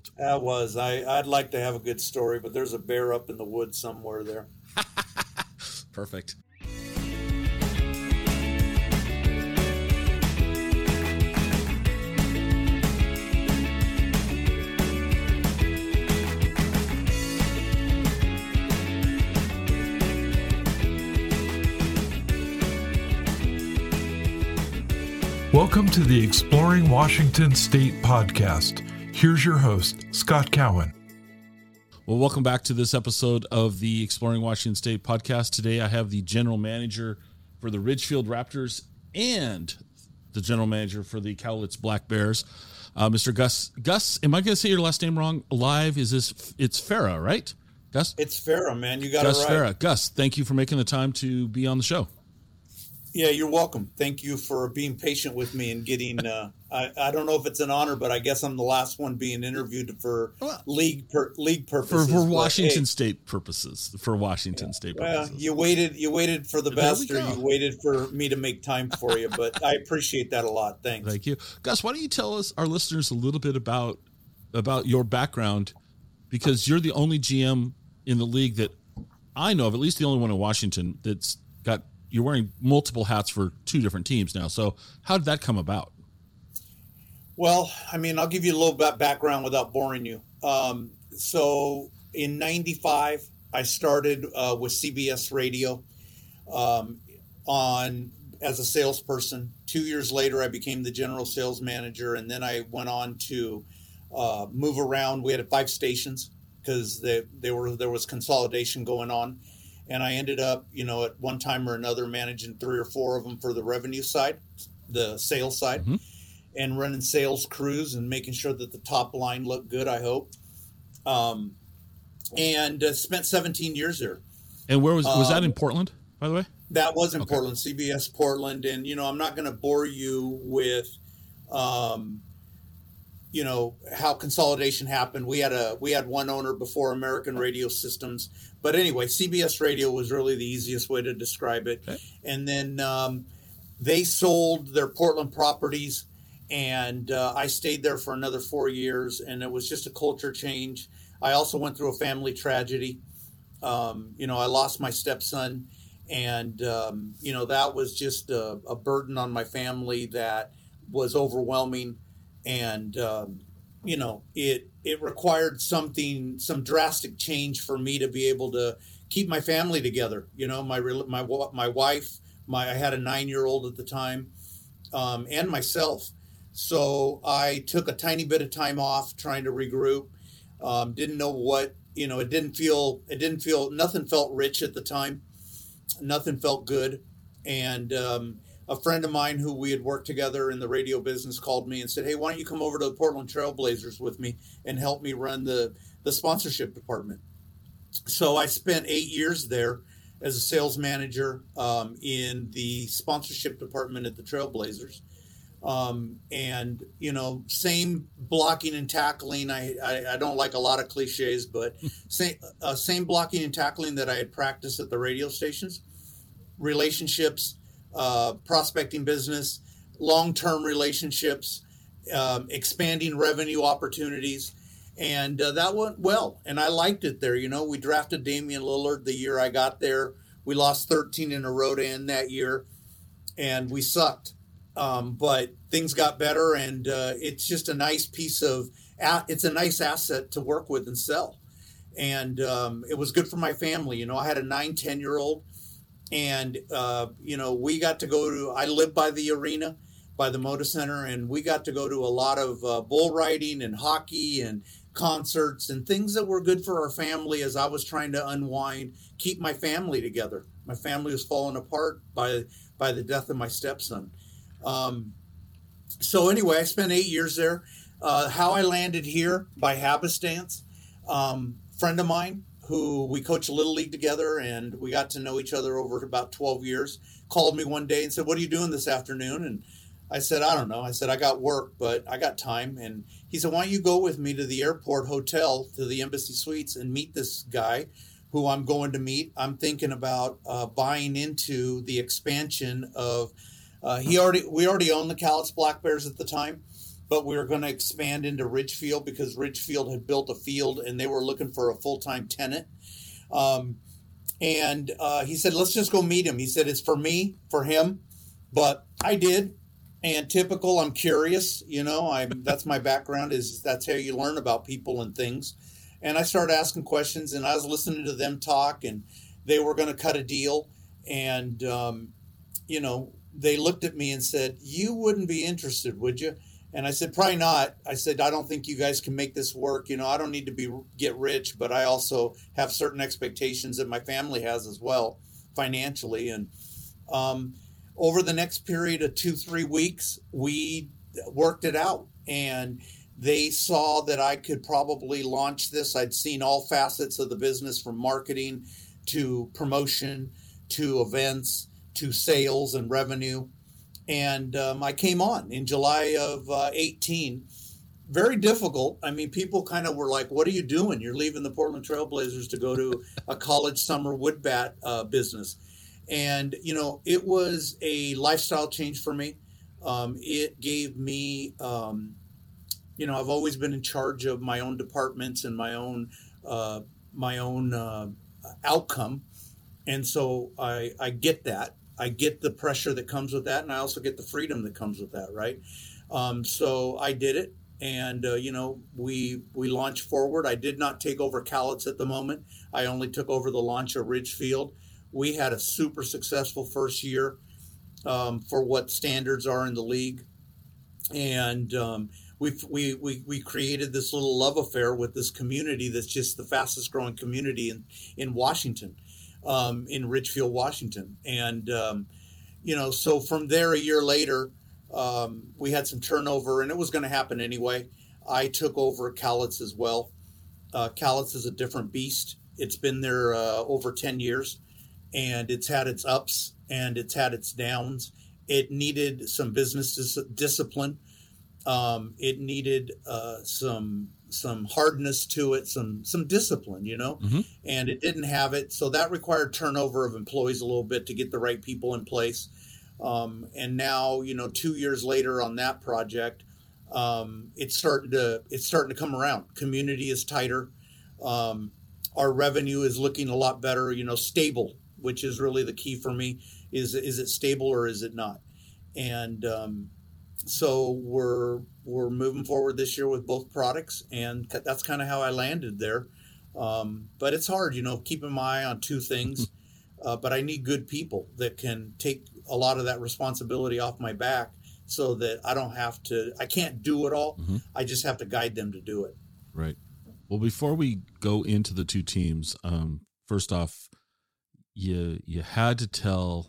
multiple. That was. I, I'd like to have a good story, but there's a bear up in the woods somewhere there. Perfect. Welcome to the Exploring Washington State podcast. Here's your host, Scott Cowan. Well, welcome back to this episode of the Exploring Washington State podcast. Today I have the general manager for the Ridgefield Raptors and the general manager for the Cowlitz Black Bears, uh, Mr. Gus. Gus, am I going to say your last name wrong? Live is this? It's Farah, right? Gus. It's Farah, man. You got Gus it right. Farah. Gus, thank you for making the time to be on the show. Yeah, you're welcome. Thank you for being patient with me and getting. Uh, I, I don't know if it's an honor, but I guess I'm the last one being interviewed for Well, league per, league For, purposes. for but, Washington hey, State purposes. For Washington State well, purposes. you waited. You waited for the There best, or you waited for me to make time for you. But I appreciate that a lot. Thanks. Thank you, Gus. Why don't you tell us our listeners a little bit about about your background, because you're the only GM in the league that I know of, at least the only one in Washington that's got you're wearing multiple hats for two different teams now. So how did that come about? Well, I mean, I'll give you a little bit background without boring you. Um, so in '95, I started uh, with CBS Radio um, on as a salesperson. Two years later, I became the general sales manager, and then I went on to uh, move around. We had five stations because they, they were there was consolidation going on, and I ended up, you know, at one time or another managing three or four of them for the revenue side, the sales side Mhm. and running sales crews and making sure that the top line looked good. I hope. Um, and uh, spent 17 years there. And where was was that Um, in Portland, by the way? That was in Okay. Portland, CBS Portland, and you know I'm not going to bore you with, um, you know how consolidation happened. We had a we had one owner before American Radio Systems, but anyway, CBS Radio was really the easiest way to describe it. Okay. And then um, they sold their Portland properties, and uh, I stayed there for another four years, and it was just a culture change. I also went through a family tragedy. Um, you know, I lost my stepson, and um, you know that was just a, a burden on my family that was overwhelming, and um, you know it it required something some drastic change for me to be able to keep my family together. You know, my my my wife, my I had a nine year old at the time, um, and myself. So I took a tiny bit of time off, trying to regroup. Um, didn't know what you know. It didn't feel. It didn't feel. Nothing felt rich at the time. Nothing felt good. And um, a friend of mine who we had worked together in the radio business called me and said, "Hey, why don't you come over to the Portland Trailblazers with me and help me run the the sponsorship department?" So I spent eight years there as a sales manager um, in the sponsorship department at the Trailblazers. Um, and you know, same blocking and tackling. I, I, I don't like a lot of cliches, but same uh, same blocking and tackling that I had practiced at the radio stations. Relationships, uh, prospecting business, long term relationships, um, expanding revenue opportunities, and uh, that went well. And I liked it there. You know, we drafted Damian Lillard the year I got there. We lost 13 in a row to end that year, and we sucked. Um, but things got better, and uh, it's just a nice piece of it's a nice asset to work with and sell. And um, it was good for my family. You know, I had a nine, 10 year old, and uh, you know, we got to go to. I live by the arena, by the Moda Center, and we got to go to a lot of uh, bull riding and hockey and concerts and things that were good for our family as I was trying to unwind, keep my family together. My family was falling apart by by the death of my stepson. Um, so anyway, I spent eight years there. Uh, how I landed here by happenstance. Um, friend of mine who we coached a little league together, and we got to know each other over about twelve years. Called me one day and said, "What are you doing this afternoon?" And I said, "I don't know." I said, "I got work, but I got time." And he said, "Why don't you go with me to the airport hotel to the Embassy Suites and meet this guy?" Who I'm going to meet. I'm thinking about uh, buying into the expansion of uh, he already we already owned the Cowlitz Black Bears at the time, but we were going to expand into Ridgefield because Ridgefield had built a field and they were looking for a full time tenant. Um, and uh, he said, let's just go meet him. He said, it's for me, for him. But I did. And typical, I'm curious, you know, I'm that's my background is that's how you learn about people and things. And I started asking questions and I was listening to them talk and they were going to cut a deal. And, um, you know, they looked at me and said, You wouldn't be interested, would you? And I said, Probably not. I said, I don't think you guys can make this work. You know, I don't need to be get rich, but I also have certain expectations that my family has as well financially. And, um, over the next period of two, three weeks, we worked it out. And they saw that I could probably launch this. I'd seen all facets of the business from marketing to promotion to events to sales and revenue. And um, I came on in July of uh, 18. Very difficult. I mean, people kind of were like, What are you doing? You're leaving the Portland Trailblazers to go to a college summer wood bat uh, business and, you know, it was a lifestyle change for me. Um, it gave me, um, you know, I've always been in charge of my own departments and my own, uh, my own uh, outcome. And so I, I get that. I get the pressure that comes with that. And I also get the freedom that comes with that. Right. Um, so I did it and uh, you know we we launched forward. I did not take over Cowlitz at the moment. I only took over the launch of Ridgefield, we had a super successful first year um, for what standards are in the league, and um, we we we we created this little love affair with this community that's just the fastest growing community in in Washington, um, in Ridgefield, Washington, and um, you know so from there a year later. Um, we had some turnover, and it was going to happen anyway. I took over Cowlitz as well. Uh, Cowlitz is a different beast. It's been there uh, over 10 years and it's had its ups and it's had its downs. It needed some business dis- discipline. Um, it needed uh, some some hardness to it, some some discipline, you know, mm-hmm. and it didn't have it. So that required turnover of employees a little bit to get the right people in place. Um, and now, you know, two years later on that project, um, it's starting to it's starting to come around. Community is tighter. Um, our revenue is looking a lot better. You know, stable which is really the key for me. Is is it stable or is it not? And um, so we're we're moving forward this year with both products, and that's kind of how I landed there. Um, but it's hard, you know, keeping my eye on two things. Uh, but I need good people that can take a lot of that responsibility off my back, so that I don't have to. I can't do it all. Mm-hmm. I just have to guide them to do it. Right. Well, before we go into the two teams, um, first off, you you had to tell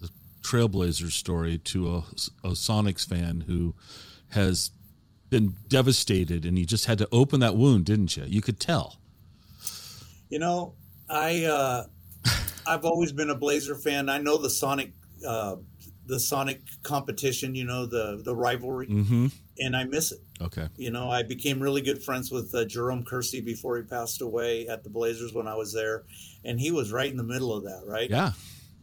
the Trailblazers story to a, a Sonics fan who has been devastated, and you just had to open that wound, didn't you? You could tell. You know, I uh, I've always been a Blazer fan. I know the Sonic uh, the Sonic competition, you know, the the rivalry, mm-hmm. and I miss it. Okay. You know, I became really good friends with uh, Jerome Kersey before he passed away at the Blazers when I was there, and he was right in the middle of that, right? Yeah.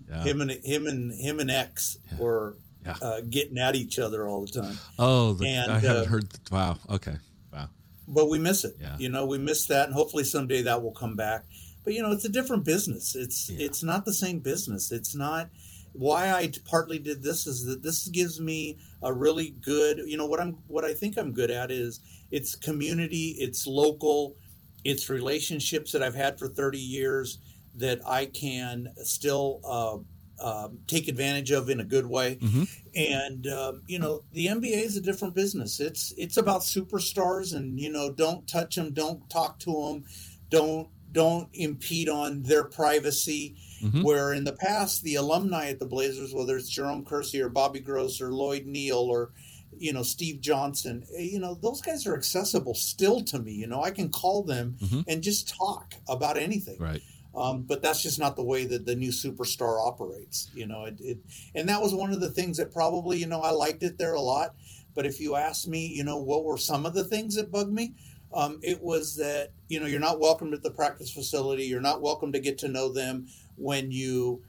yeah. Him and him and him and X yeah. were yeah. Uh, getting at each other all the time. Oh, the, and, I haven't uh, heard. The, wow. Okay. Wow. But we miss it. Yeah. You know, we miss that, and hopefully someday that will come back. But you know, it's a different business. It's yeah. it's not the same business. It's not why I partly did this is that this gives me a really good, you know, what I'm what I think I'm good at is it's community, it's local, it's relationships that I've had for 30 years that I can still uh, uh, take advantage of in a good way. Mm-hmm. And um, you know, the NBA is a different business. It's it's about superstars, and you know, don't touch them, don't talk to them, don't don't impede on their privacy. Mm-hmm. Where in the past, the alumni at the Blazers, whether it's Jerome Kersey or Bobby Gross or Lloyd Neal or you know Steve Johnson, eh, you know those guys are accessible still to me. You know I can call them mm-hmm. and just talk about anything. Right. Um, but that's just not the way that the new superstar operates. You know, it, it, and that was one of the things that probably you know I liked it there a lot. But if you ask me, you know, what were some of the things that bugged me? Um, it was that you know you're not welcome at the practice facility. You're not welcome to get to know them when you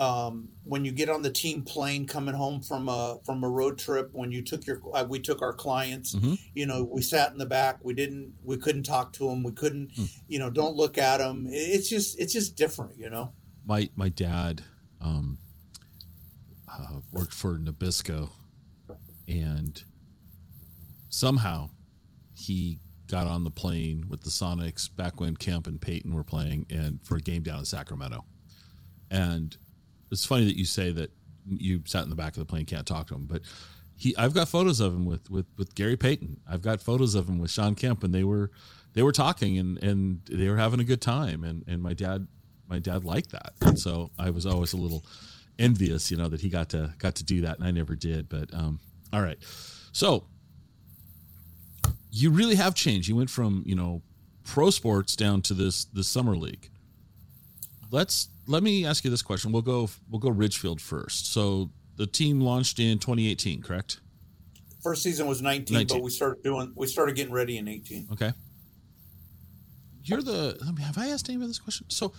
um, when you get on the team plane coming home from a from a road trip when you took your uh, we took our clients Mm-hmm. you know we sat in the back we didn't we couldn't talk to them we couldn't you know don't look at them it's just it's just different you know my my dad um, uh, worked for Nabisco, and somehow he got on the plane with the Sonics back when Kemp and Payton were playing, and for a game down in Sacramento. And it's funny that you say that you sat in the back of the plane, can't talk to him, but he I've got photos of him with with with Gary Payton. I've got photos of him with Shawn Kemp, and they were they were talking and and they were having a good time, and and my dad my dad liked that, and so I was always a little envious, you know, that he got to got to do that, and I never did. But um, all right, so you really have changed. You went from you know pro sports down to this this summer league. Let's let me ask you this question. We'll go we'll go Ridgefield first. So the team launched in 2018, correct? first season was 19, 19. but we started doing we started getting ready in 18 Okay. You're the. I mean, have I asked anybody this question? So,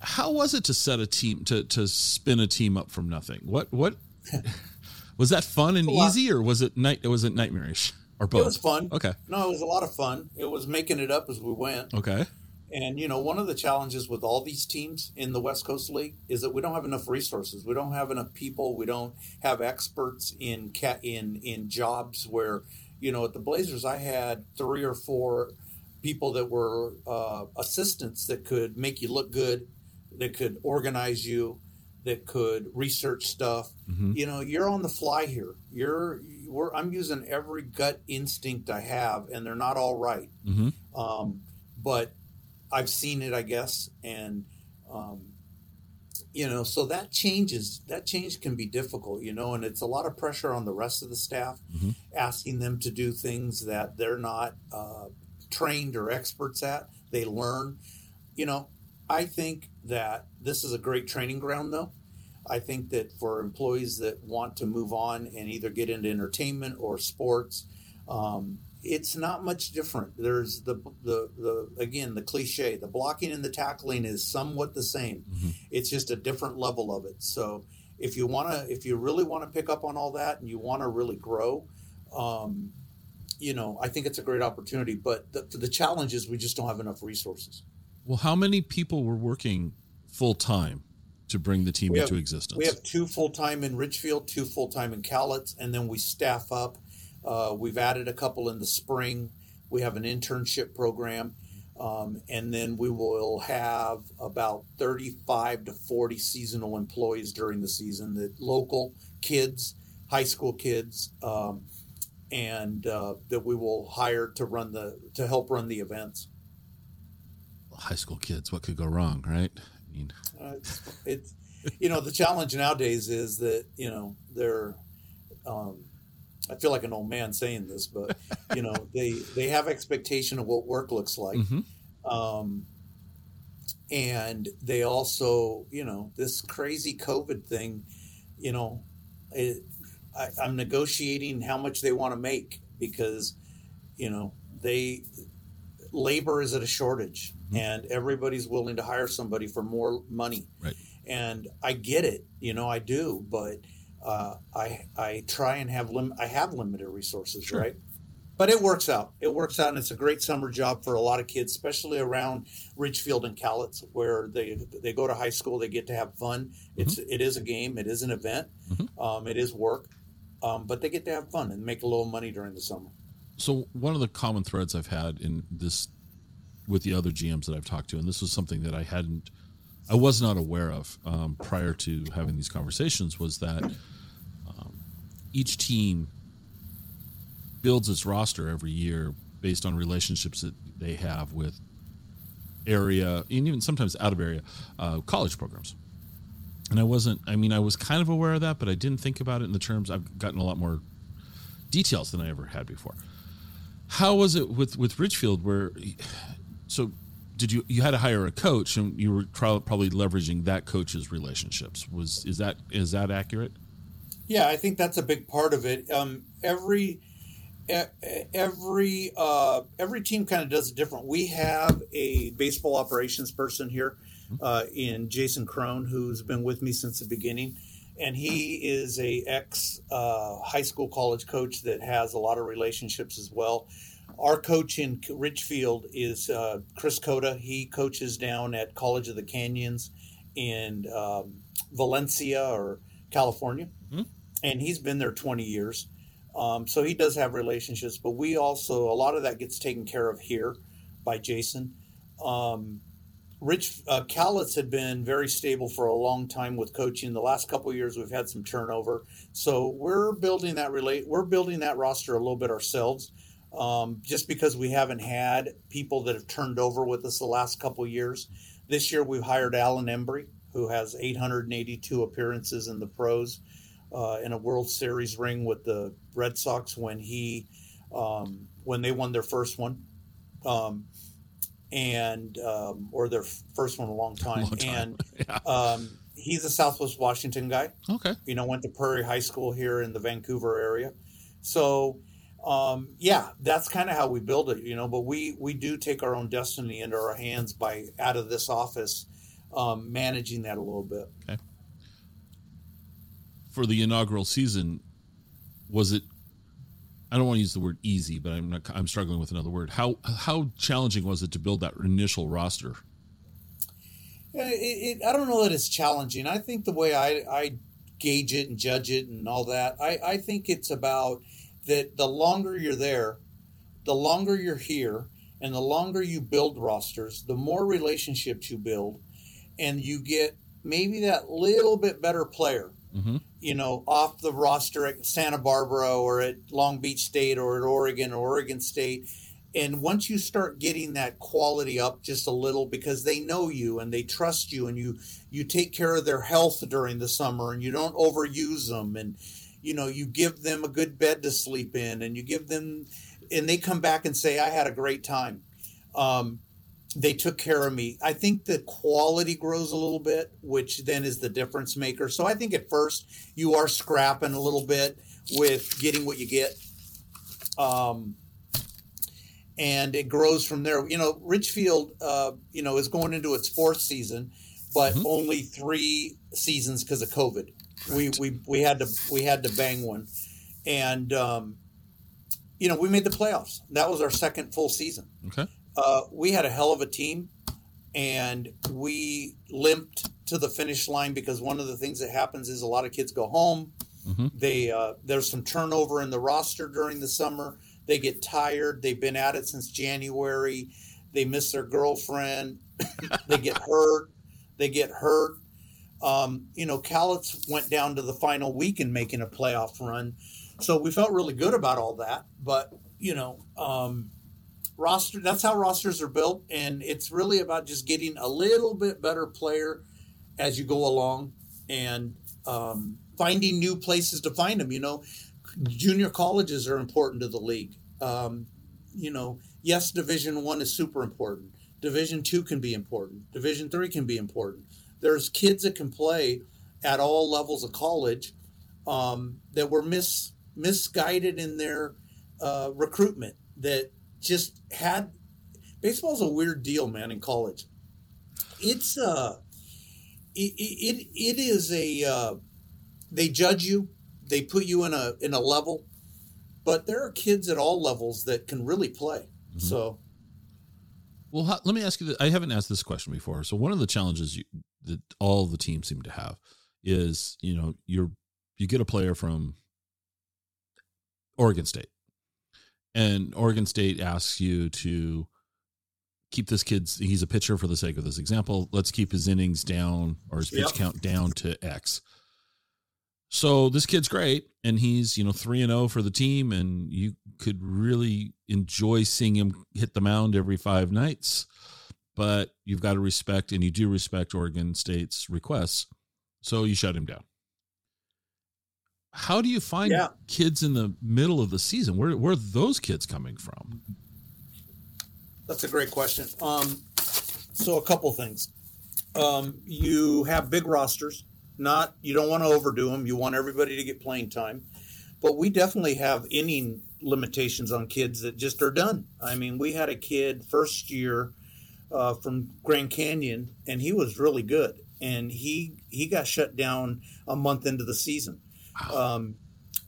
how was it to set a team to to spin a team up from nothing? What what was that fun and easy, or was it night? Was it nightmarish or both? it was fun Okay. no it was a lot of fun it was making it up as we went Okay. And you know, one of the challenges with all these teams in the West Coast League is that we don't have enough resources. We don't have enough people. We don't have experts in cat in in jobs where you know at the Blazers I had three or four people that were uh, assistants that could make you look good, that could organize you, that could research stuff. Mhm. You know, you're on the fly here. You're we're, I'm using every gut instinct I have, and they're not all right hmm um, but I've seen it, I guess, and um, you know, so that changes. That change can be difficult, you know, and it's a lot of pressure on the rest of the staff, Mhm. asking them to do things that they're not uh, trained or experts at. They learn, you know. I think that this is a great training ground, though. I think that for employees that want to move on and either get into entertainment or sports, um, it's not much different. There's the, the the again the cliche, the blocking and the tackling is somewhat the same. Mhm. It's just a different level of it. So if you want to, if you really want to pick up on all that and you want to really grow, um, you know, I think it's a great opportunity. But the, the challenge is we just don't have enough resources. Well, how many people were working full time to bring the team We into have- existence? We have two full time in Ridgefield, two full time in Cowlitz, and then we staff up. Uh, we've added a couple in the spring. We have an internship program, um, and then we will have about thirty-five to forty seasonal employees during the season. That local kids, high school kids, um, and uh, that we will hire to run the to help run the events. High school kids. What could go wrong, right? I mean, Uh, it's, it's you know the challenge nowadays is that you know they're um, I feel like an old man saying this, but you know they they have expectation of what work looks like, mhm. um, and they also you know this crazy COVID thing, you know, it, I, I'm negotiating how much they want to make because you know they labor is at a shortage Mhm. and everybody's willing to hire somebody for more money Right. and i get it you know i do but uh, i i try and have lim- i have limited resources Sure. right? But it works out. It works out and it's a great summer job for a lot of kids especially around ridgefield and cowlitz where they they go to high school they get to have fun. It's it is a game. It is an event. Mhm. um, it is work. Um, but they get to have fun and make a little money during the summer. So one of the common threads I've had in this with the other GMs that I've talked to, and this was something that I hadn't, I was not aware of um, prior to having these conversations, was that um, each team builds its roster every year based on relationships that they have with area and even sometimes out of area uh, college programs. And I wasn't, I mean, I was kind of aware of that, but I didn't think about it in the terms I've gotten a lot more details than I ever had before. How was it with with Ridgefield? Where so did you you had to hire a coach and you were pro- probably leveraging that coach's relationships? Was is that is that accurate? Yeah, I think that's a big part of it. Um, every every uh, every team kind of does it different. We have a baseball operations person here uh, in Jason Crone, who's been with me since the beginning, and he is a ex uh, high school college coach that has a lot of relationships as well. Our coach in Ridgefield is uh, Chris Cota. He coaches down at College of the Canyons in um, Valencia or California, mm-hmm. and he's been there 20 years. Um, so he does have relationships, but we also a lot of that gets taken care of here by Jason. Um, Rich uh, Cowlitz had been very stable for a long time with coaching. The last couple years, we've had some turnover, so we're building that relate. We're building that roster a little bit ourselves, um, just because we haven't had people that have turned over with us the last couple years. This year, we've hired Alan Embree, who has 882 appearances in the pros, uh, in a World Series ring with the Red Sox when he um, when they won their first one. Um, and um, or their first one a long time. Long time. And yeah. um, he's a Southwest Washington guy. Okay, you know, went to Prairie High School here in the Vancouver area. So um, yeah, that's kind of how we build it, you know. But we we do take our own destiny into our hands by out of this office um, managing that a little bit. Okay. For the inaugural season, was it I don't want to use the word easy, but I'm not, I'm struggling with another word. How how challenging was it to build that initial roster? It, it, I don't know that it's challenging. I think the way I, I gauge it and judge it and all that, I, I think it's about that the longer you're there, the longer you're here, and the longer you build rosters, the more relationships you build, and you get maybe that little bit better player mm-hmm. you know, off the roster at Santa Barbara or at Long Beach State or at Oregon or Oregon State. And once you start getting that quality up just a little because they know you and they trust you and you you take care of their health during the summer and you don't overuse them and you know you give them a good bed to sleep in and you give them and they come back and say I had a great time. Um, they took care of me. I think the quality grows a little bit, which then is the difference maker. So I think at first you are scrapping a little bit with getting what you get. Um, and it grows from there. You know, Ridgefield, uh, you know, is going into its fourth season, but mm-hmm. only three seasons because of COVID. Right. We, we we had to we had to bang one, and um, you know we made the playoffs. That was our second full season. Okay uh, we had a hell of a team, and we limped to the finish line because one of the things that happens is a lot of kids go home. Mm-hmm. They uh, there's some turnover in the roster during the summer. They get tired. They've been at it since January. They miss their girlfriend. they get hurt. They get hurt. Um, you know, Cowlitz went down to the final week in making a playoff run, so we felt really good about all that. But you know, um, roster that's how rosters are built and it's really about just getting a little bit better player as you go along and um, finding new places to find them you know. Junior colleges are important to the league. Um, you know yes division one is super important. Division two can be important. Division three can be important there's kids that can play at all levels of college um, that were mis misguided in their uh, recruitment that just had baseball's a weird deal, man. In college, it's uh, it it, it is a uh, they judge you, they put you in a in a level, but there are kids at all levels that can really play. Mm-hmm. So. Well, how, let me ask you. This. I haven't asked this question before. So one of the challenges you, that all the teams seem to have is, you know, you're you get a player from Oregon State, and Oregon State asks you to keep this kid's he's a pitcher for the sake of this example. Let's keep his innings down or his pitch yep. count down to X. So this kid's great and he's, you know, 3 and 0 for the team and you could really enjoy seeing him hit the mound every 5 nights. But you've got to respect and you do respect Oregon State's requests. So you shut him down how do you find yeah. kids in the middle of the season? Where where are those kids coming from? That's a great question. Um, so a couple things. Um, you have big rosters. Not you don't want to overdo them. You want everybody to get playing time, but we definitely have inning limitations on kids that just are done. I mean, we had a kid first year uh, from Grand Canyon, and he was really good. And he he got shut down a month into the season. Um,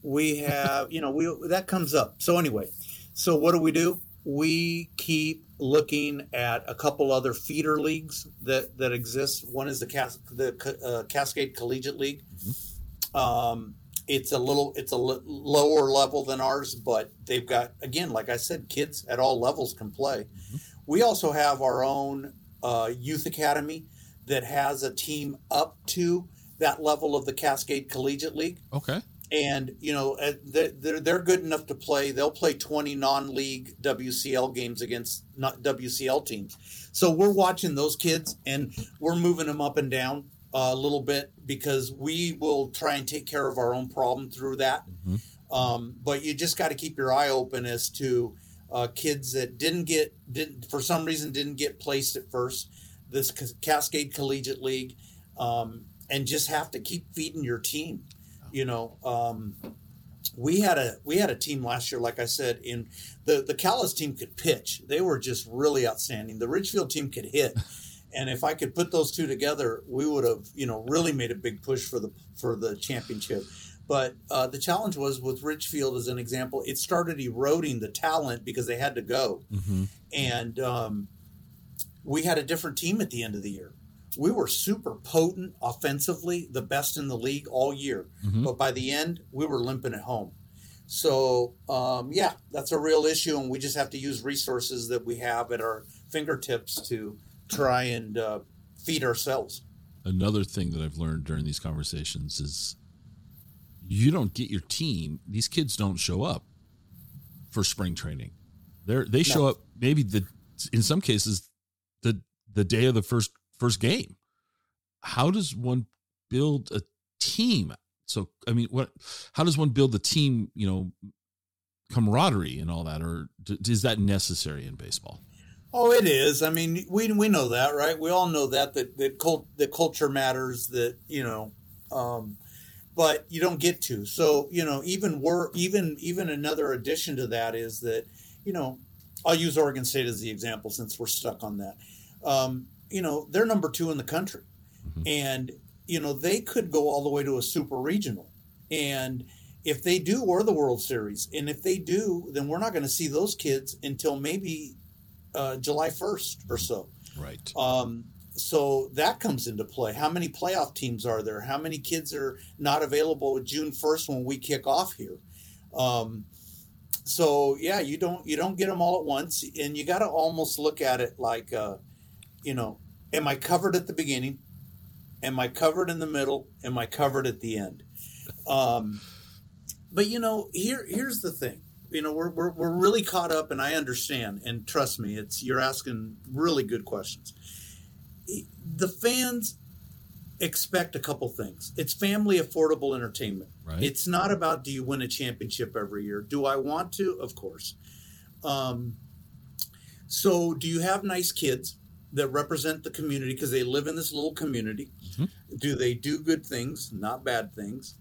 we have, you know, we that comes up. So anyway, so what do we do? We keep looking at a couple other feeder leagues that that exist. One is the Cas- the uh, Cascade Collegiate League. Um, it's a little it's a l- lower level than ours, but they've got again, like I said, kids at all levels can play. We also have our own uh, youth academy that has a team up to that level of the Cascade Collegiate League Okay. and you know uh, they're, they're good enough to play. They'll play twenty non-league WCL games against not WCL teams. So we're watching those kids and we're moving them up and down uh, a little bit because we will try and take care of our own problem through that. Um, but you just got to keep your eye open as to uh, kids that didn't get didn't for some reason didn't get placed at first. This Cascade Collegiate League, um, and just have to keep feeding your team. You know, um, we had a we had a team last year, like I said, in the the Cowlitz team could pitch. They were just really outstanding. The Ridgefield team could hit. And if I could put those two together, we would have, you know, really made a big push for the for the championship. But uh, the challenge was with Ridgefield, as an example, it started eroding the talent because they had to go, and um, we had a different team at the end of the year. We were super potent offensively, the best in the league all year. But by the end, we were limping at home. So, um, yeah, that's a real issue, and we just have to use resources that we have at our fingertips to try and uh, feed ourselves. Another thing that I've learned during these conversations is you don't get your team. These kids don't show up for spring training. They're they show up maybe the in some cases the the day of the first first game. How does one build a team? So I mean, what? How does one build the team? You know, camaraderie and all that, or d- is that necessary in baseball? Oh, it is. I mean, we we know that, right? We all know that that that cult that culture matters. That you know, um, but you don't get to. So you know, even we're even even another addition to that is that you know, I'll use Oregon State as the example since we're stuck on that. Um, you know, they're number two in the country, and you know they could go all the way to a super regional, and if they do, or the World Series, and if they do, then we're not going to see those kids until maybe uh, July 1st or so. Right. Um, so that comes into play. How many playoff teams are there? How many kids are not available June 1st when we kick off here? Um, so yeah, you don't you don't get them all at once, and you got to almost look at it like, uh, you know, am I covered at the beginning? Am I covered in the middle? Am I covered at the end? Um, but you know, here here's the thing. You know, we're, we're we're really caught up, and I understand. And trust me, it's you're asking really good questions. The fans expect a couple things. It's family affordable entertainment. Right. It's not about do you win a championship every year. Do I want to? Of course. Um, so, do you have nice kids that represent the community because they live in this little community? Do they do good things, not bad things?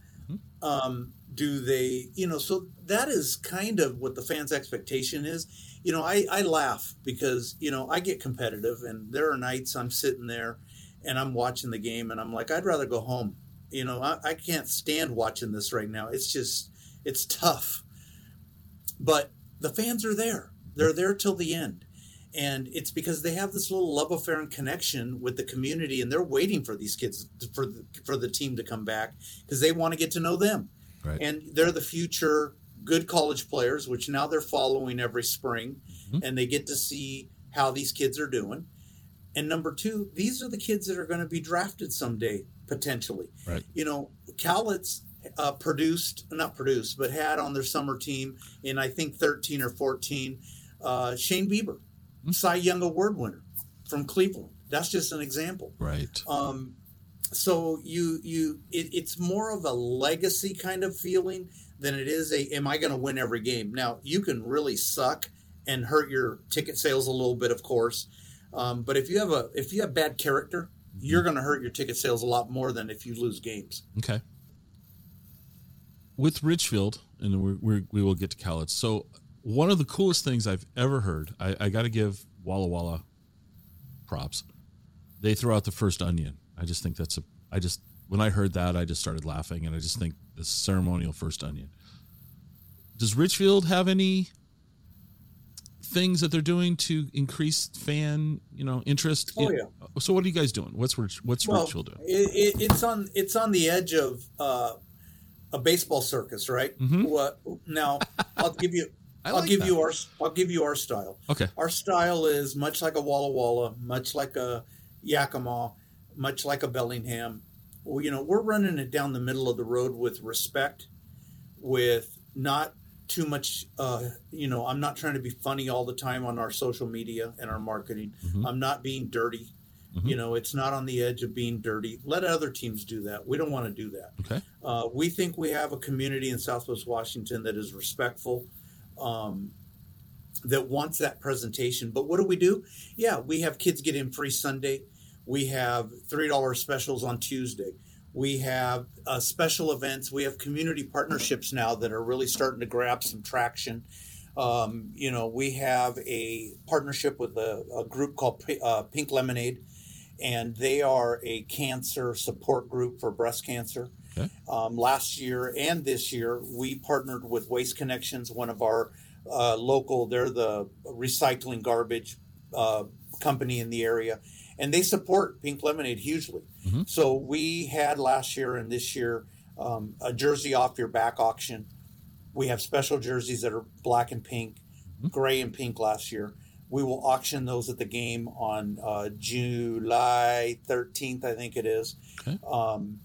Um, do they, you know, so that is kind of what the fans' expectation is. You know, I, I laugh because, you know, I get competitive and there are nights I'm sitting there and I'm watching the game and I'm like, I'd rather go home. You know, I, I can't stand watching this right now. It's just, it's tough. But the fans are there. They're there till the end. And it's because they have this little love affair and connection with the community, and they're waiting for these kids for the, for the team to come back because they want to get to know them. Right. And they're the future good college players, which now they're following every spring, and they get to see how these kids are doing. And number two, these are the kids that are going to be drafted someday potentially. Right. You know, Cowlitz uh, produced, not produced, but had on their summer team in I think 13 or 14, uh, Shane Bieber, Cy Young Award winner from Cleveland. That's just an example. Right. Um, so you you it, it's more of a legacy kind of feeling than it is a am I going to win every game? Now you can really suck and hurt your ticket sales a little bit, of course. Um, but if you have a if you have bad character, you're going to hurt your ticket sales a lot more than if you lose games. Okay. With Ridgefield, and we're, we're, we will get to Cowlitz. So, one of the coolest things I've ever heard, I, I got to give Walla Walla props. They throw out the first onion. I just think that's a. I just when I heard that, I just started laughing, and I just think the ceremonial first onion. Does Ridgefield have any things that they're doing to increase fan, you know, interest? Oh, in- yeah. So what are you guys doing? What's what's Well, Ridgefield doing? it, it, it's on it's on the edge of uh, a baseball circus, right? What now? I'll give you. Mm-hmm. I I'll like give that. you our I'll give you our style. Okay. Our style is much like a Walla Walla, much like a Yakima, much like a Bellingham. Well, you know, we're running it down the middle of the road with respect, with not too much. Uh, you know, I'm not trying to be funny all the time on our social media and our marketing. Mm-hmm. I'm not being dirty. You know, it's not on the edge of being dirty. Let other teams do that. We don't want to do that. Okay. Uh, we think we have a community in Southwest Washington that is respectful, um, that wants that presentation. But what do we do? Yeah, we have kids get in free Sunday. We have three dollar specials on Tuesday. We have uh, special events. We have community partnerships now that are really starting to grab some traction. Um, you know, we have a partnership with a, a group called P- uh, Pink Lemonade, and they are a cancer support group for breast cancer. Okay. Um, last year and this year, we partnered with Waste Connections, one of our uh, local, they're the recycling garbage uh, company in the area, and they support Pink Lemonade hugely. So we had last year and this year um, a jersey off your back auction. We have special jerseys that are black and pink, gray and pink last year. We will auction those at the game on uh, July 13th, I think it is. Okay. Um,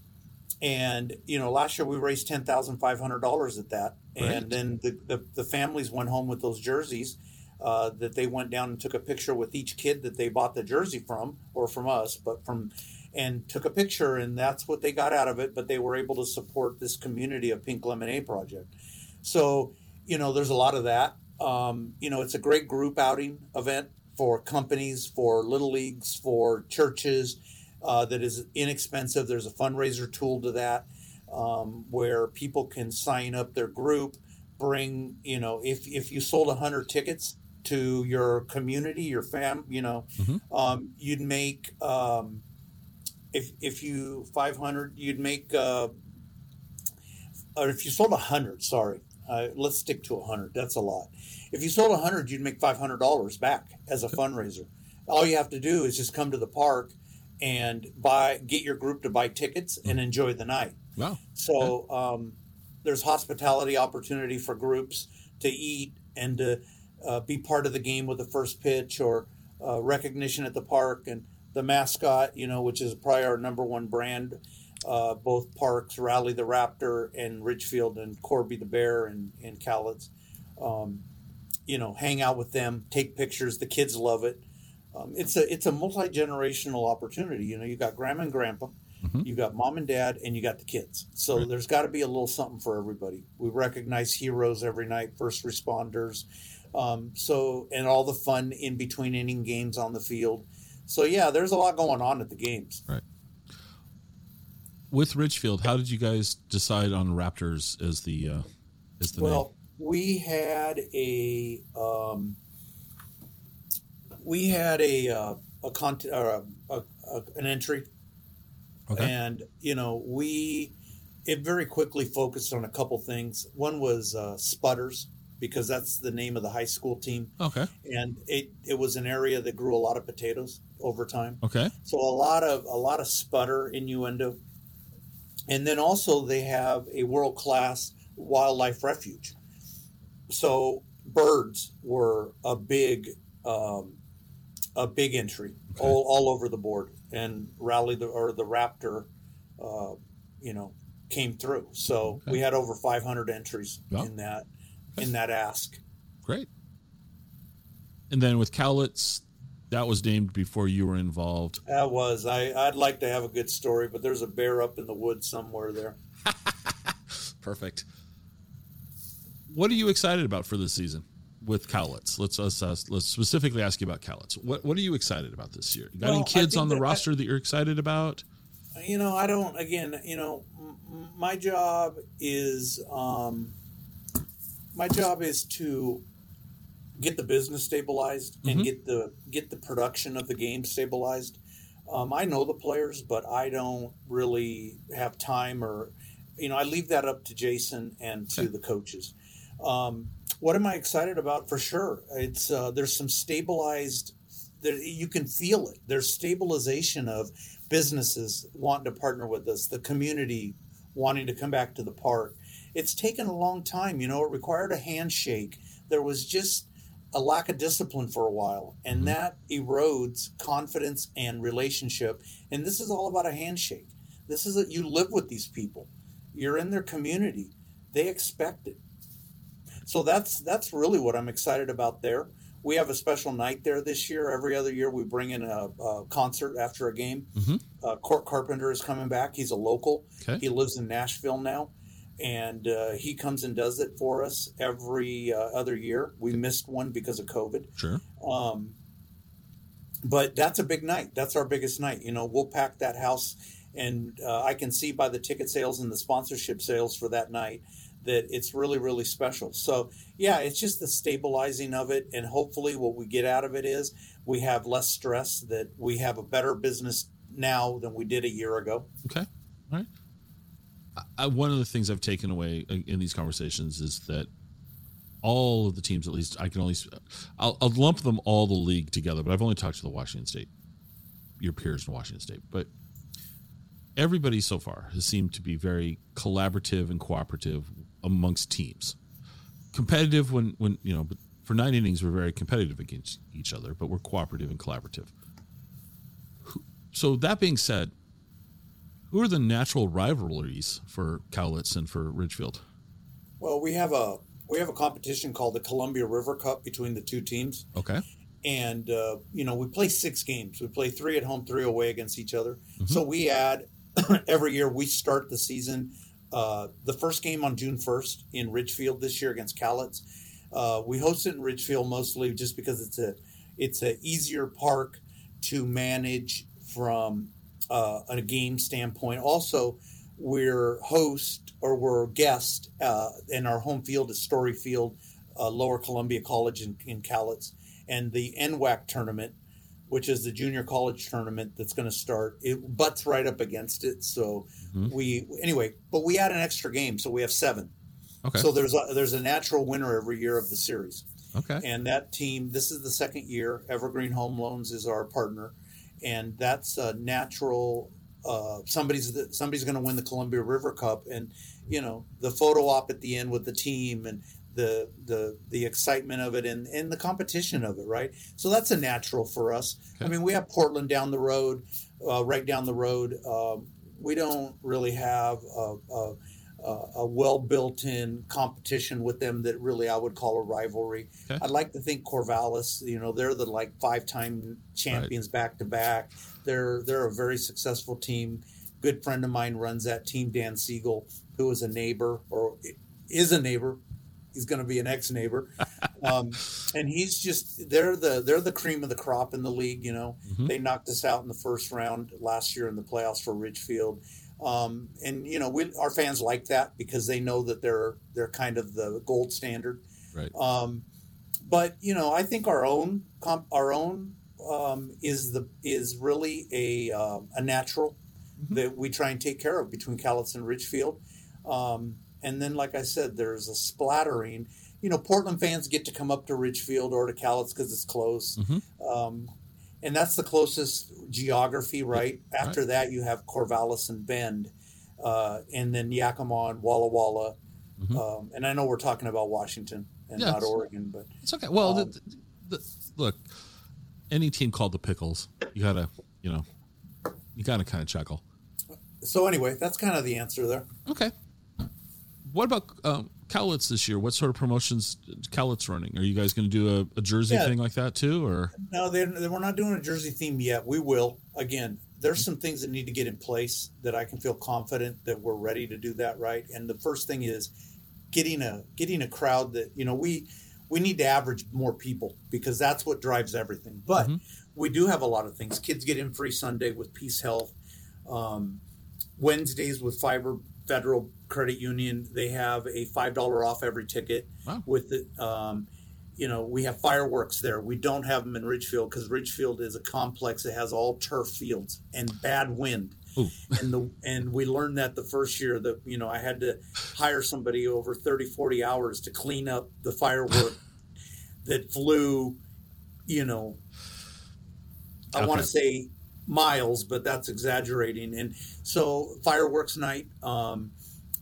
and you know, last year we raised ten thousand five hundred dollars at that, Great. and then the, the the families went home with those jerseys. Uh, that they went down and took a picture with each kid that they bought the jersey from, or from us, but from, and took a picture, and that's what they got out of it. But they were able to support this community of Pink Lemonade Project. So, you know, there's a lot of that. Um, you know, it's a great group outing event for companies, for little leagues, for churches. Uh, that is inexpensive. There's a fundraiser tool to that um, where people can sign up their group. Bring, you know, if if you sold hundred tickets to your community, your fam, you know, um, you'd make um, if if you 500 you'd make uh, or if you sold 100 sorry uh, let's stick to 100 that's a lot if you sold 100 you'd make $500 back as a fundraiser all you have to do is just come to the park and buy get your group to buy tickets and enjoy the night Wow. so um, there's hospitality opportunity for groups to eat and to uh, be part of the game with the first pitch or uh, recognition at the park and the mascot, you know, which is probably our number one brand. Uh, both parks, Rally the Raptor and Ridgefield and Corby the Bear and, and Cowlitz. Um, you know, hang out with them, take pictures. The kids love it. Um, it's a it's a multi generational opportunity. You know, you got grandma and grandpa, you got mom and dad, and you got the kids. So there's got to be a little something for everybody. We recognize heroes every night, first responders. Um, so and all the fun in between inning games on the field. So yeah, there's a lot going on at the games. Right. With Ridgefield, how did you guys decide on Raptors as the uh, as the Well, we had a um, we had a uh, a, cont- or a, a, a an entry. Okay. and you know we it very quickly focused on a couple things. One was uh, Spudders because that's the name of the high school team, Okay. and it it was an area that grew a lot of potatoes over time. Okay. So a lot of a lot of spudder innuendo, and then also they have a world class wildlife refuge. So birds were a big um, a big entry Okay. all, all over the board, and rally the or the raptor, uh, you know, came through. So Okay. we had over 500 entries in that in that ask. Great. And then with Cowlitz, that was named before you were involved. That was I. I'd like to have a good story, but there's a bear up in the woods somewhere there. Perfect. What are you excited about for this season with Cowlitz? Let's let's, uh, let's specifically ask you about Cowlitz. What what are you excited about this year? You got Well, any kids on the that I- roster that you're excited about? You know, I don't. Again, you know, m- m- my job is um, my job is to get the business stabilized and mm-hmm. get the get the production of the game stabilized. Um, I know the players, but I don't really have time or, you know, I leave that up to Jason and to okay. the coaches. Um, what am I excited about? For sure, it's uh, there's some stabilized. There, you can feel it. There's stabilization of businesses wanting to partner with us, the community wanting to come back to the park. It's taken a long time. You know, it required a handshake. There was just a lack of discipline for a while, and mm-hmm. that erodes confidence and relationship. And this is all about a handshake. This is that you live with these people. You're in their community. They expect it. So that's that's really what I'm excited about there. We have a special night there this year. Every other year, we bring in a, a concert after a game. Mm-hmm. Uh, Cort Carpenter is coming back. He's a local. Okay. He lives in Nashville now and uh, he comes and does it for us every uh, other year. We missed one because of COVID. Sure. Um, but that's a big night. That's our biggest night. You know, we'll pack that house, and uh, I can see by the ticket sales and the sponsorship sales for that night that it's really, really special. So, yeah, it's just the stabilizing of it, and hopefully, what we get out of it is we have less stress. That we have a better business now than we did a year ago. Okay. All right. I, one of the things I've taken away uh, in these conversations is that all of the teams, at least I can only, I'll, I'll, lump them all the league together, but I've only talked to the Washington State, your peers in Washington State. But everybody so far has seemed to be very collaborative and cooperative amongst teams. Competitive when, when you know, but for nine innings, we're very competitive against each other, but we're cooperative and collaborative. So that being said, who are the natural rivalries for Cowlitz and for Ridgefield? Well, we have a we have a competition called the Columbia River Cup between the two teams. Okay. And uh, you know we play six games. We play three at home, three away against each other. Mm-hmm. So we add every year. We start the season. Uh, the first game on June first in Ridgefield this year against Cowlitz. Uh, we host it in Ridgefield mostly just because it's a it's a easier park to manage from uh, a game standpoint. Also, we're host or we're guest uh, in our home field is Story Field, uh, Lower Columbia College in, in and the NWAC tournament, which is the junior college tournament that's going to start. It butts right up against it. So mm-hmm. we anyway, but we add an extra game, so we have seven. Okay. So there's a, there's a natural winner every year of the series. Okay. And that team, this is the second year. Evergreen Home Loans is our partner and that's a natural. Uh, somebody's somebody's going to win the Columbia River Cup, and you know the photo op at the end with the team and the the the excitement of it and and the competition of it, right? So that's a natural for us. Okay. I mean, we have Portland down the road, uh, right down the road. Um, we don't really have a, a a well built in competition with them that really I would call a rivalry. Okay. I'd like to think Corvallis, you know, they're the like five time champions back to back. They're they're a very successful team. Good friend of mine runs that team, Dan Segel, who is a neighbor or is a neighbor. He's going to be an ex neighbor, um, and he's just they're the they're the cream of the crop in the league. You know, mm-hmm. they knocked us out in the first round last year in the playoffs for Ridgefield um, and you know, we, our fans like that because they know that they're they're kind of the gold standard. Right. Um, but you know, I think our own comp, our own um, is the is really a uh, a natural mm-hmm. that we try and take care of between Cowlitz and Ridgefield. Um, and then, like I said, there's a splattering. You know, Portland fans get to come up to Ridgefield or to Cowlitz because it's close. Mm-hmm. Um, and that's the closest geography, right? After that, you have Corvallis and Bend, uh, and then Yakima and Walla Walla. Mm-hmm. Um, and I know we're talking about Washington and yeah, not Oregon, but it's okay. Well, um, the, the, look, any team called the Pickles, you gotta, you know, you gotta kind of chuckle. So anyway, that's kind of the answer there. Okay. What about um, Cowlitz this year? What sort of promotions Cowlitz running? Are you guys going to do a, a jersey yeah. thing like that too, or no? They, they, we're not doing a jersey theme yet. We will. Again, there's some things that need to get in place that I can feel confident that we're ready to do that right. And the first thing is getting a getting a crowd that you know we we need to average more people because that's what drives everything. But mm-hmm. we do have a lot of things. Kids get in free Sunday with PeaceHealth. Um, Wednesdays with Fibre Federal Credit Union, they have a five dollar off every ticket. Wow. With the, um, you know, we have fireworks there. We don't have them in Ridgefield because Ridgefield is a complex that has all turf fields and bad wind. and the and we learned that the first year that you know I had to hire somebody over 30 40 hours to clean up the firework that flew you know I want to say miles but that's exaggerating and so fireworks night um,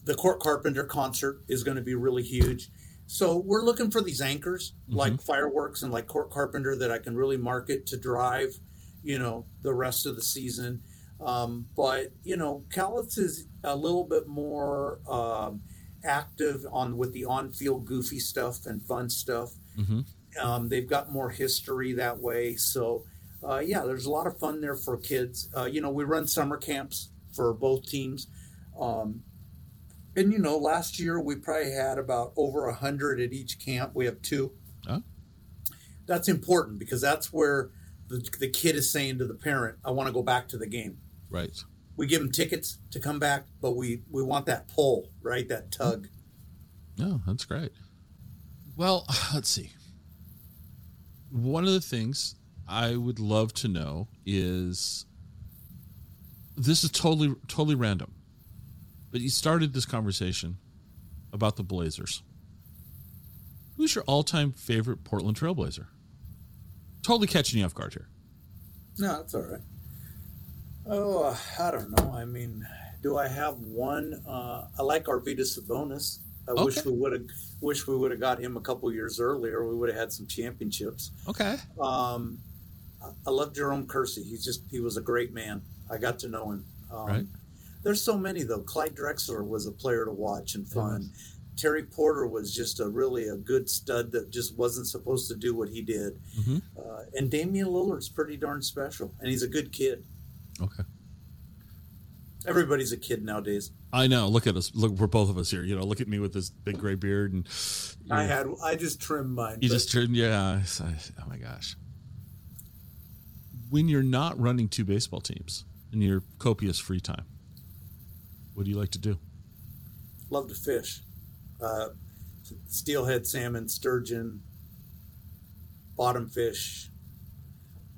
the Cort Carpenter concert is going to be really huge so we're looking for these anchors like fireworks and like Cort Carpenter that I can really market to drive you know the rest of the season um, but you know, Cowlitz is a little bit more um, active on with the on-field goofy stuff and fun stuff. Mhm. Um, they've got more history that way, so uh, yeah, there's a lot of fun there for kids. Uh, you know, we run summer camps for both teams, um, and you know, last year we probably had about over a hundred at each camp. We have two. Oh. That's important because that's where the, the kid is saying to the parent, "I want to go back to the game." Right. we give them tickets to come back, but we we want that pull, right? That tug. No, that's great. Well, let's see. One of the things I would love to know is this is totally totally random. But you started this conversation about the Blazers. Who's your all-time favorite Portland Trailblazer? Totally catching you off guard here. No, that's all right. Oh, uh, I don't know. I mean, do I have one? Uh, I like Arvydas Sabonis. I wish Okay. we would have wish we would have got him a couple years earlier. We would have had some championships. Okay. Um, I- I love Jerome Kersey. He's just he was a great man. I got to know him. Um, Right. There's so many though. Clyde Drexler was a player to watch and fun. Terry Porter was just a really a good stud that just wasn't supposed to do what he did. Mhm. Uh, and Damian Lillard's pretty darn special, and he's a good kid. Okay. Everybody's a kid nowadays. I know. Look at us. Look, we're both of us here. You know, look at me with this big gray beard, and you, I had I just trimmed mine. you just trimmed, Yeah. I- Oh my gosh. When you're not running two baseball teams in your copious free time, what do you like to do? love to fish. Uh, steelhead salmon, sturgeon, bottom fish.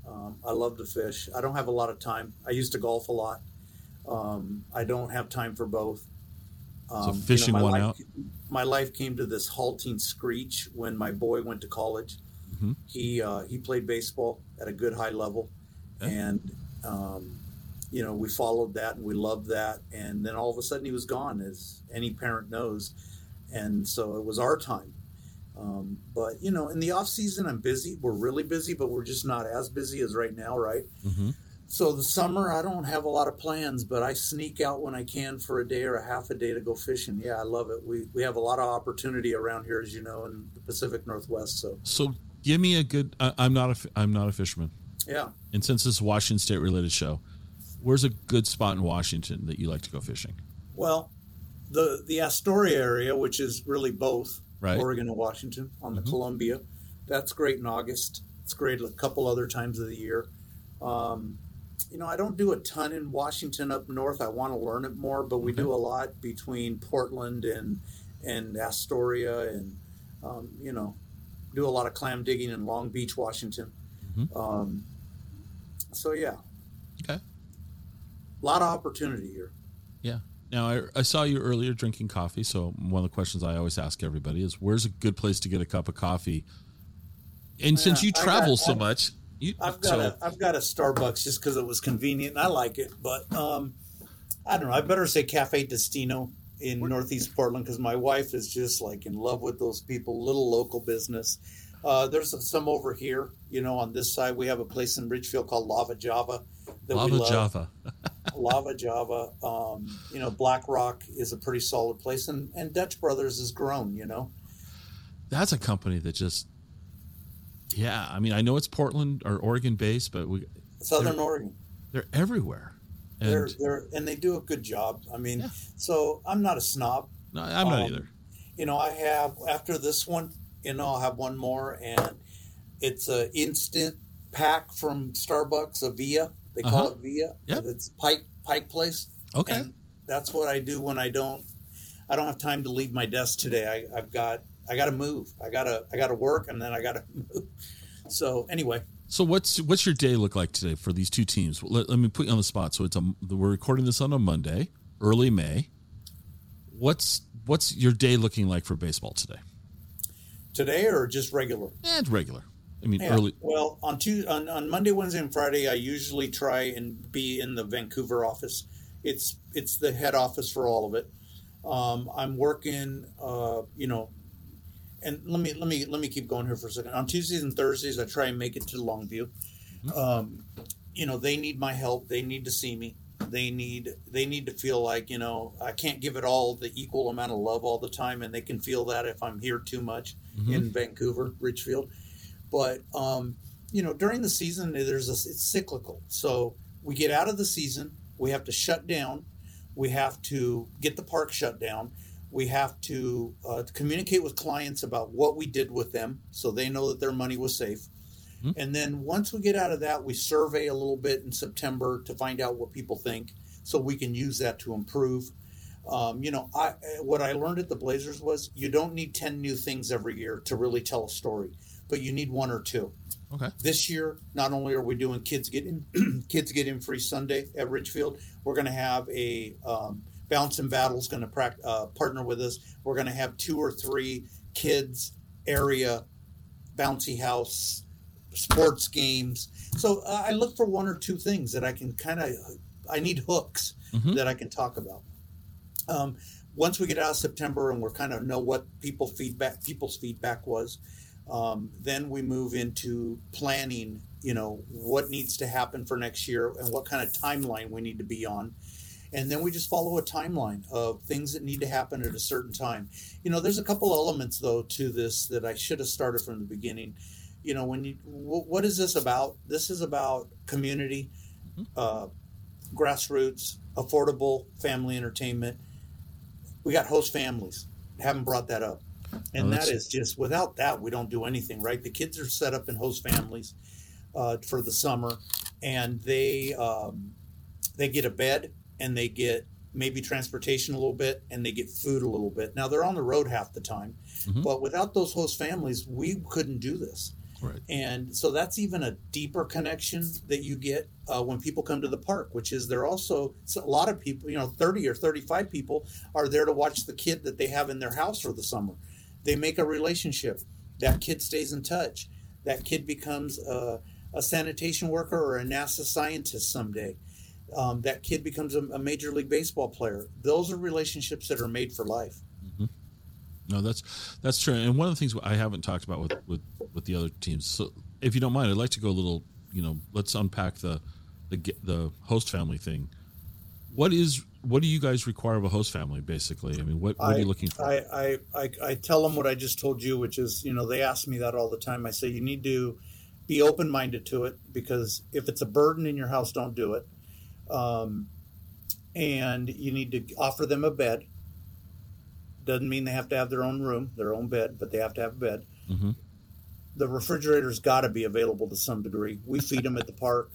Um, I love to fish. I don't have a lot of time. I used to golf a lot. Um, I don't have time for both. Um, you know, fishing my one life, out? My life came to this halting screech when my boy went to college. Mhm. He uh, he played baseball at a good high level, Yeah. and um, you know, we followed that and we loved that. And then all of a sudden he was gone, as any parent knows. And so it was our time. Um, but, you know, in the off season, I'm busy. We're really busy, but we're just not as busy as right now, right? Mm-hmm. So the summer, I don't have a lot of plans, but I sneak out when I can for a day or a half a day to go fishing. Yeah, I love it. We, we have a lot of opportunity around here, as you know, in the Pacific Northwest. So, So give me a good. I, I'm not a. I'm not a fisherman, yeah. and since this is a Washington State related show, where's a good spot in Washington that you like to go fishing? Well, the the Astoria area, which is really both Right. Mm-hmm. Oregon and Washington on the Columbia, that's great in August. It's great a couple other times of the year. Um, you know, I don't do a ton in Washington up north. I want to learn it more, but we Okay. do a lot between Portland and and Astoria, and um, you know, do a lot of clam digging in Long Beach, Washington. Mhm. Um, so yeah, Okay. A lot of opportunity here. Yeah. Now I, I saw you earlier drinking coffee, so one of the questions I always ask everybody is, "Where's a good place to get a cup of coffee?" And since you travel got- so I- much, you I've got so a I've got a Starbucks just because it was convenient and I like it. But um, I don't know. I better say Cafe Destino in Northeast Portland because my wife is just like in love with those people. Little local business. Uh, there's some over here. You know, on this side we have a place in Ridgefield called Lava Java. That we love. Java. Lava Java. Um, you know, Black Rock is a pretty solid place, and and Dutch Brothers has grown. You know, That's a company that just, yeah. I mean, I know it's Portland or Oregon based, but we Southern They're- Oregon. they're everywhere. And They're they're and they do a good job. I mean, Yeah. so I'm not a snob. no, I'm not um, either. you know, I have after this one, you know, I'll have one more, and it's a instant pack from Starbucks, a Via. They call Uh-huh. it Via. Yep. It's Pike Pike Place. Okay. And that's what I do when I don't I don't have time to leave my desk today. I, I've got I got to move. I got to I got to work, and then I got to move. So anyway, So what's what's your day look like today for these two teams? Let, let me put you on the spot. So it's a we're recording this on a Monday, early May. What's what's your day looking like for baseball today? today or just regular. And regular. I mean, Yeah. early. Well, on Tuesday, on, on Monday, Wednesday, and Friday, I usually try and be in the Vancouver office. It's it's the head office for all of it. Um, I'm working, uh, you know, and let me let me let me keep going here for a second. On Tuesdays and Thursdays, I try and make it to Longview. Um, you know, they need my help. They need to see me. They need they need to feel like you know I can't give it all the equal amount of love all the time, and they can feel that if I'm here too much in Vancouver, Ridgefield. But um, you know, during the season, there's a, it's cyclical. So we get out of the season, we have to shut down, we have to get the park shut down, we have to uh, communicate with clients about what we did with them, so they know that their money was safe. And then once we get out of that, we survey a little bit in September to find out what people think, so we can use that to improve. Um, you know, I what I learned at the Blazers was you don't need ten new things every year to really tell a story, but you need one or two. Okay. This year, not only are we doing kids get in, kids get in free Sunday at Ridgefield, we're going to have a um, Bounce and Battle's going to prac- uh, partner with us. We're going to have two or three kids area bouncy house sports games. So uh, I look for one or two things that I can kind of. I need hooks Mhm. that I can talk about. Um, once we get out of September and we're kind of know what people feedback people's feedback was, um, then we move into planning. You know what needs to happen for next year and what kind of timeline we need to be on. And then we just follow a timeline of things that need to happen at a certain time. You know, there's a couple elements though to this that I should have started from the beginning. You know, when you wh- what is this about? This is about community, uh, grassroots, affordable family entertainment. We got host families. Haven't brought that up. And Oh, that's- just without that we don't do anything, right? The kids are set up in host families uh, for the summer, and they um, they get a bed and they get maybe transportation a little bit and they get food a little bit. Now they're on the road half the time, Mhm. but without those host families, we couldn't do this. Right. And so that's even a deeper connection that you get uh, when people come to the park, which is they're also a lot of people, you know, 30 or 35 people are there to watch the kid that they have in their house for the summer. They make a relationship. That kid stays in touch. That kid becomes a, a sanitation worker or a NASA scientist someday. Um, that kid becomes a, a major league baseball player. Those are relationships that are made for life. No, that's that's true. And one of the things I haven't talked about with with with the other teams. So, if you don't mind, I'd like to go a little. You know, let's unpack the the the host family thing. What is what do you guys require of a host family? Basically, I mean, what, what are you looking for? I, I, I, I tell them what I just told you, which is, you know, they ask me that all the time. I say, you need to be open minded to it because if it's a burden in your house, don't do it. Um, and you need to offer them a bed. Doesn't mean they have to have their own room, their own bed, but they have to have a bed. Mhm. The refrigerator's got to be available to some degree. We feed them at the park.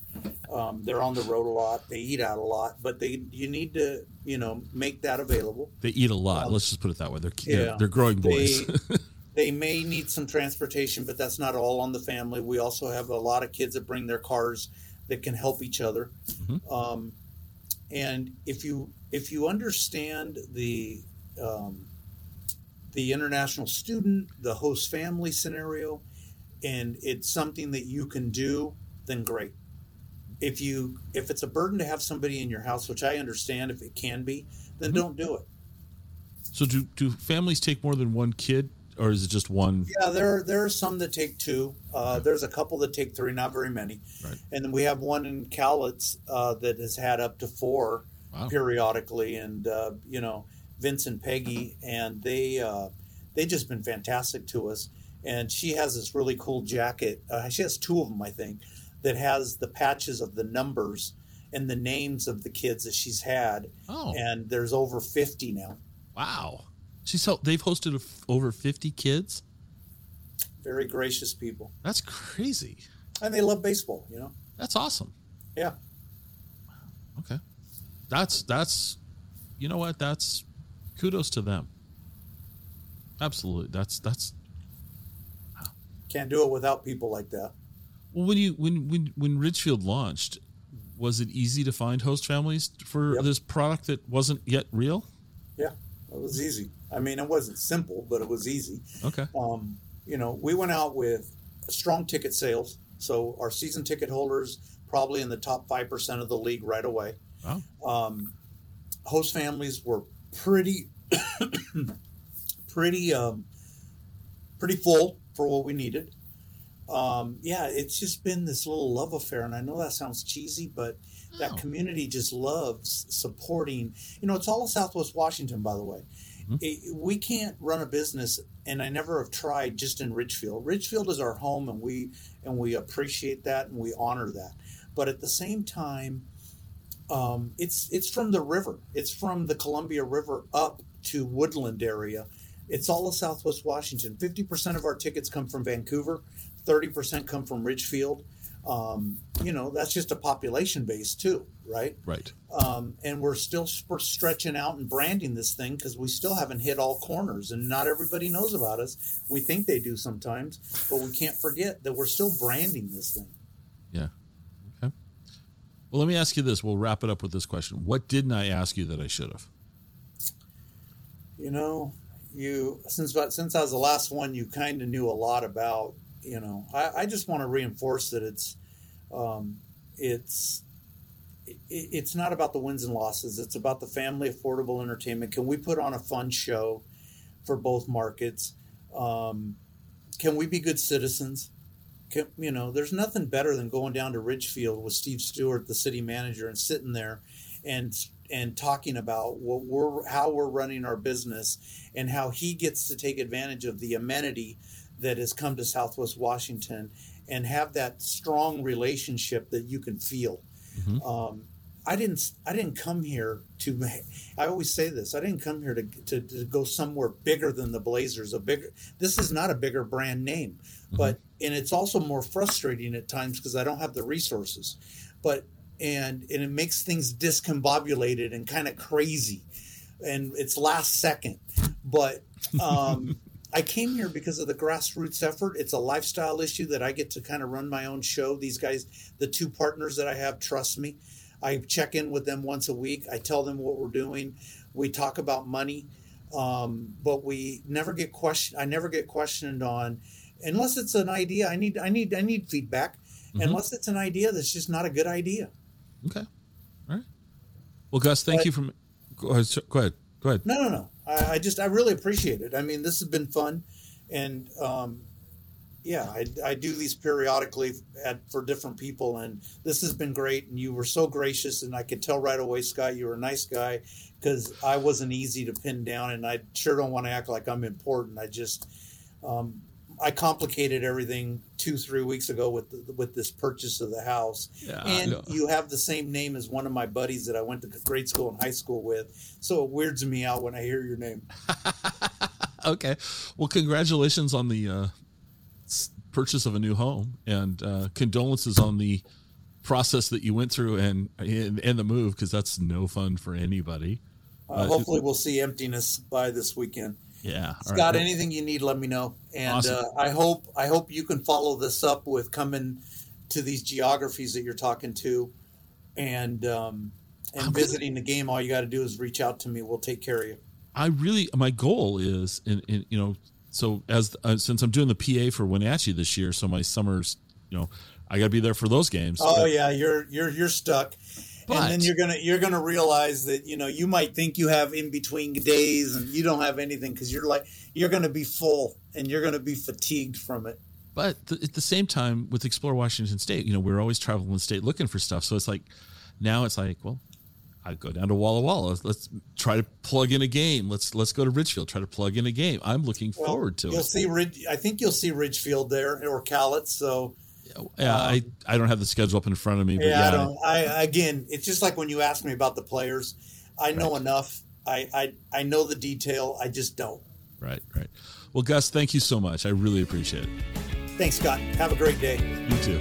Um, they're on the road a lot. They eat out a lot, but they you need to you know make that available. They eat a lot. Um, let's just put it that way. They're they're, they're growing boys. They, they may need some transportation, but that's not all on the family. We also have a lot of kids that bring their cars that can help each other. Mhm. Um, and if you if you understand the um, the international student, the host family scenario, and it's something that you can do, then great. If you if it's a burden to have somebody in your house, which I understand if it can be, then Mhm. don't do it. so, do do families take more than one kid, or is it just one? Yeah, there there are some that take two. Uh, there's a couple that take three, not very many. Right. And then we have one in Cowlitz uh, that has had up to four Wow. periodically, and uh, you know Vince and Peggy, and they uh, they just been fantastic to us. And she has this really cool jacket. Uh, she has two of them, I think, that has the patches of the numbers and the names of the kids that she's had. Oh, And there's over fifty now. wow! She's they've hosted f over fifty kids. Very gracious people, That's crazy. and they love baseball. You know. That's awesome. Yeah. Okay. That's that's you know what? That's kudos to them. Absolutely. That's that's Can't do it without people like that. well when you when when when Ridgefield launched, was it easy to find host families for Yep. this product that wasn't yet real? Yeah, it was easy. I mean, it wasn't simple, but it was easy. Okay. Um, you know, we went out with strong ticket sales. So our season ticket holders probably in the top five percent of the league right away. Wow. Um, host families were pretty, pretty, um, pretty full for what we needed. Um, yeah, it's just been this little love affair, and I know that sounds cheesy, but that Oh. community just loves supporting. You know, it's all of Southwest Washington, by the way. Mhm. It- we can't run a business, and I never have tried just in Ridgefield. Ridgefield is our home, and we and we appreciate that and we honor that. But at the same time, um, it's it's from the river. It's from the Columbia River up to Woodland area. It's all of Southwest Washington. Fifty percent of our tickets come from Vancouver. Thirty percent come from Ridgefield. Um, you know, that's just a population base too, right? Right. Um, and we're still sp- stretching out and branding this thing because we still haven't hit all corners, and not everybody knows about us. We think they do sometimes, but we can't forget that we're still branding this thing. Yeah. Okay. Well, let me ask you this. We'll wrap it up with this question. What didn't I ask you that I should have? you know you since but since i was the last one you kind of knew a lot about you know i, I just want to reinforce that it's um, it's it, it's not about the wins and losses it's about the family affordable entertainment. Can we put on a fun show for both markets? Um, can we be good citizens? Can, you know there's nothing better than going down to ridgefield with Steve Stuart the city manager and sitting there and and talking about what we're how we're running our business and how he gets to take advantage of the amenity that has come to Southwest Washington and have that strong relationship that you can feel. Mhm. Um, I didn't I didn't come here to I always say this I didn't come here to, to, to go somewhere bigger than the Blazers a bigger this is not a bigger brand name but and it's also more frustrating at times because I don't have the resources but and and it makes things discombobulated and kind of crazy and it's last second but um I came here because of the grassroots effort. It's a lifestyle issue that I get to kind of run my own show. These guys, the two partners that I have, trust me. I check in with them once a week. I tell them what we're doing. We talk about money, um, but we never get question. I never get questioned on, unless it's an idea. I need. I need. I need feedback. Mhm. Unless it's an idea that's just not a good idea. Okay. All right. Well, Gus, thank But- you for. Go ahead. Go ahead. Go ahead. No, no, no. I, I just I really appreciate it. I mean, this has been fun, and um, yeah, I, I do these periodically at for different people, and this has been great. And you were so gracious, and I could tell right away, Scott, you were a nice guy because I wasn't easy to pin down, and I sure don't want to act like I'm important. I just um, I complicated everything two three weeks ago with the, with this purchase of the house, Yeah. and no. you have the same name as one of my buddies that I went to grade school and high school with. So it weirds me out when I hear your name. okay. Well, congratulations on the uh, purchase of a new home, and uh, condolences on the process that you went through and and, and the move because that's no fun for anybody. Uh, Uh, hopefully, we'll see emptiness by this weekend. Yeah. Scott, right. anything you need, let me know. And Awesome. uh, I hope I hope you can follow this up with coming to these geographies that you're talking to, and um, and I'm gonna- visiting the game. All you got to do is reach out to me. We'll take care of you. I really my goal is in, in you know so as uh, since I'm doing the PA for Wenatchee this year, so my summers you know I got to be there for those games. Oh But- yeah, you're you're you're stuck. But- and then you're gonna you're gonna realize that you know you might think you have in between days and you don't have anything because you're like you're gonna be full and you're gonna be fatigued from it. But th- at the same time, with Explore Washington State, you know, we're always traveling the state looking for stuff. So it's like now it's like, well, I go down to Walla Walla. Let's, try to plug in a game. Let's let's go to Ridgefield. Try to plug in a game. I'm looking Well, forward to you'll it. see Ridge. I think you'll see Ridgefield there or Cowlitz. So yeah, um, I I don't have the schedule up in front of me, but yeah, yeah, I don't. I again, it's just like when you ask me about the players. I know Right. enough. I, I I know the detail. I just don't. right, right. Well, Gus, thank you so much. I really appreciate it. Thanks, Scott. Have a great day. You too.